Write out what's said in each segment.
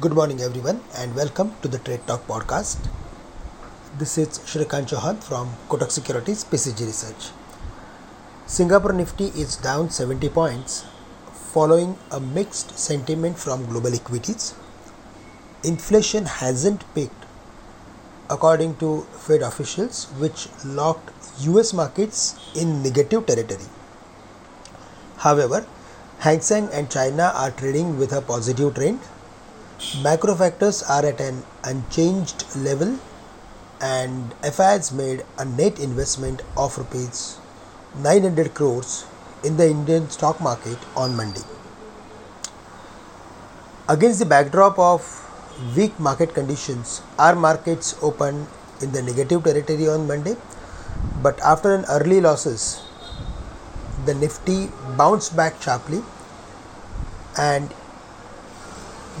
Good morning, everyone, and welcome to the Trade Talk podcast. This is Shrikant Chouhan from Kotak Securities PCG Research. Singapore Nifty is down 70 points following a mixed sentiment from global equities. Inflation hasn't peaked, according to Fed officials, which locked US markets in negative territory. However, Hang Seng and China are trading with a positive trend. Macro factors are at an unchanged level and FIs made a net investment of rupees 900 crores in the Indian stock market on Monday. Against the backdrop of weak market conditions, our markets opened in the negative territory on Monday, but after an early losses, the Nifty bounced back sharply and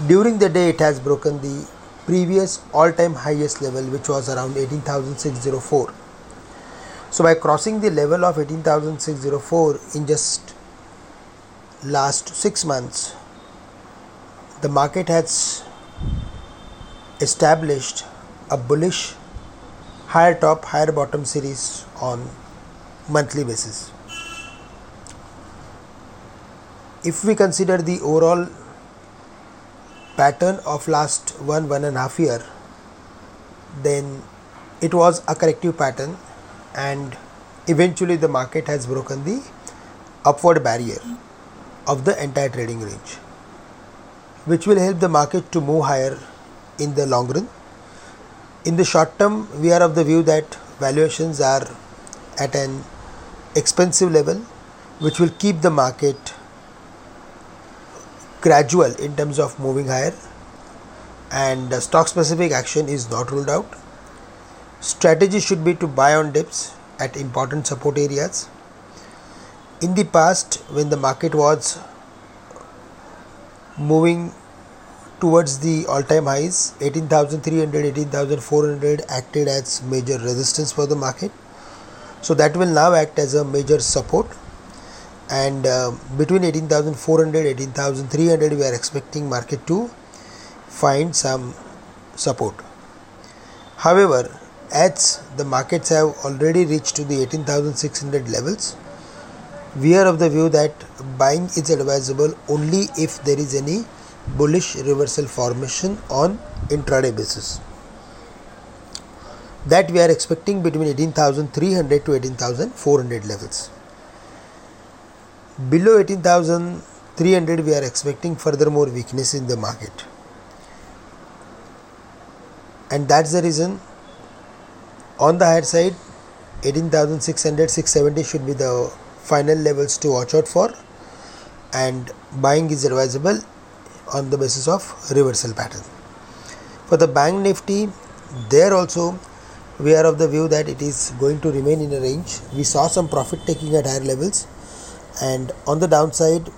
during the day it has broken the previous all-time highest level which was around 18604 so by crossing the level of 18604 in just last 6 months the market has established a bullish higher top higher bottom series on monthly basis. If we consider the overall pattern of last one one and a half year then it was a corrective pattern and eventually the market has broken the upward barrier of the entire trading range which will help the market to move higher in the long run. In the short term we are of the view that valuations are at an expensive level which will keep the market gradual in terms of moving higher. And stock specific action is not ruled out. Strategy should be to buy on dips at important support areas. In the past when the market was moving towards the all time highs 18300 18400 acted as major resistance for the market. So that will now act as a major support and uh, between 18400 18300 we are expecting market to find some support. However as the markets have already reached to the 18600 levels we are of the view that buying is advisable only if there is any bullish reversal formation on intraday basis. That we are expecting between 18300 to 18400 levels Below 18,300 we are expecting furthermore weakness in the market. And that's the reason on the higher side 18,600 670 should be the final levels to watch out for and buying is advisable on the basis of reversal pattern. For the bank nifty there also we are of the view that it is going to remain in a range. We saw some profit taking at higher levels and on the downside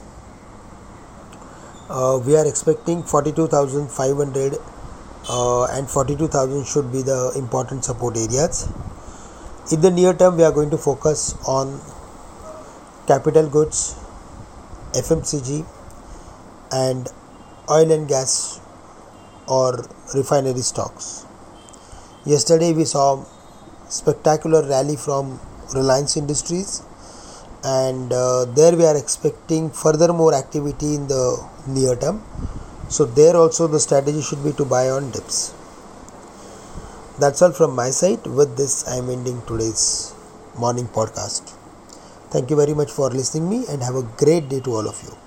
uh, we are expecting 42500 uh, and 42000 should be the important support areas. In the near term we are going to focus on capital goods fmcg and oil and gas or refinery stocks. Yesterday we saw spectacular rally from reliance industries and uh, there we are expecting further more activity in the near term. So there also the strategy should be to buy on dips. That's all from my side. With this i am ending today's morning podcast. Thank you very much for listening me and have a great day to all of you